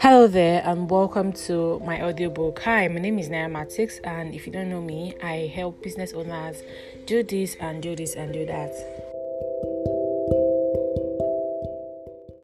Hello there, and welcome to my audiobook. Hi, my name is Naira and if you don't know me, I help business owners do this and do this and do that.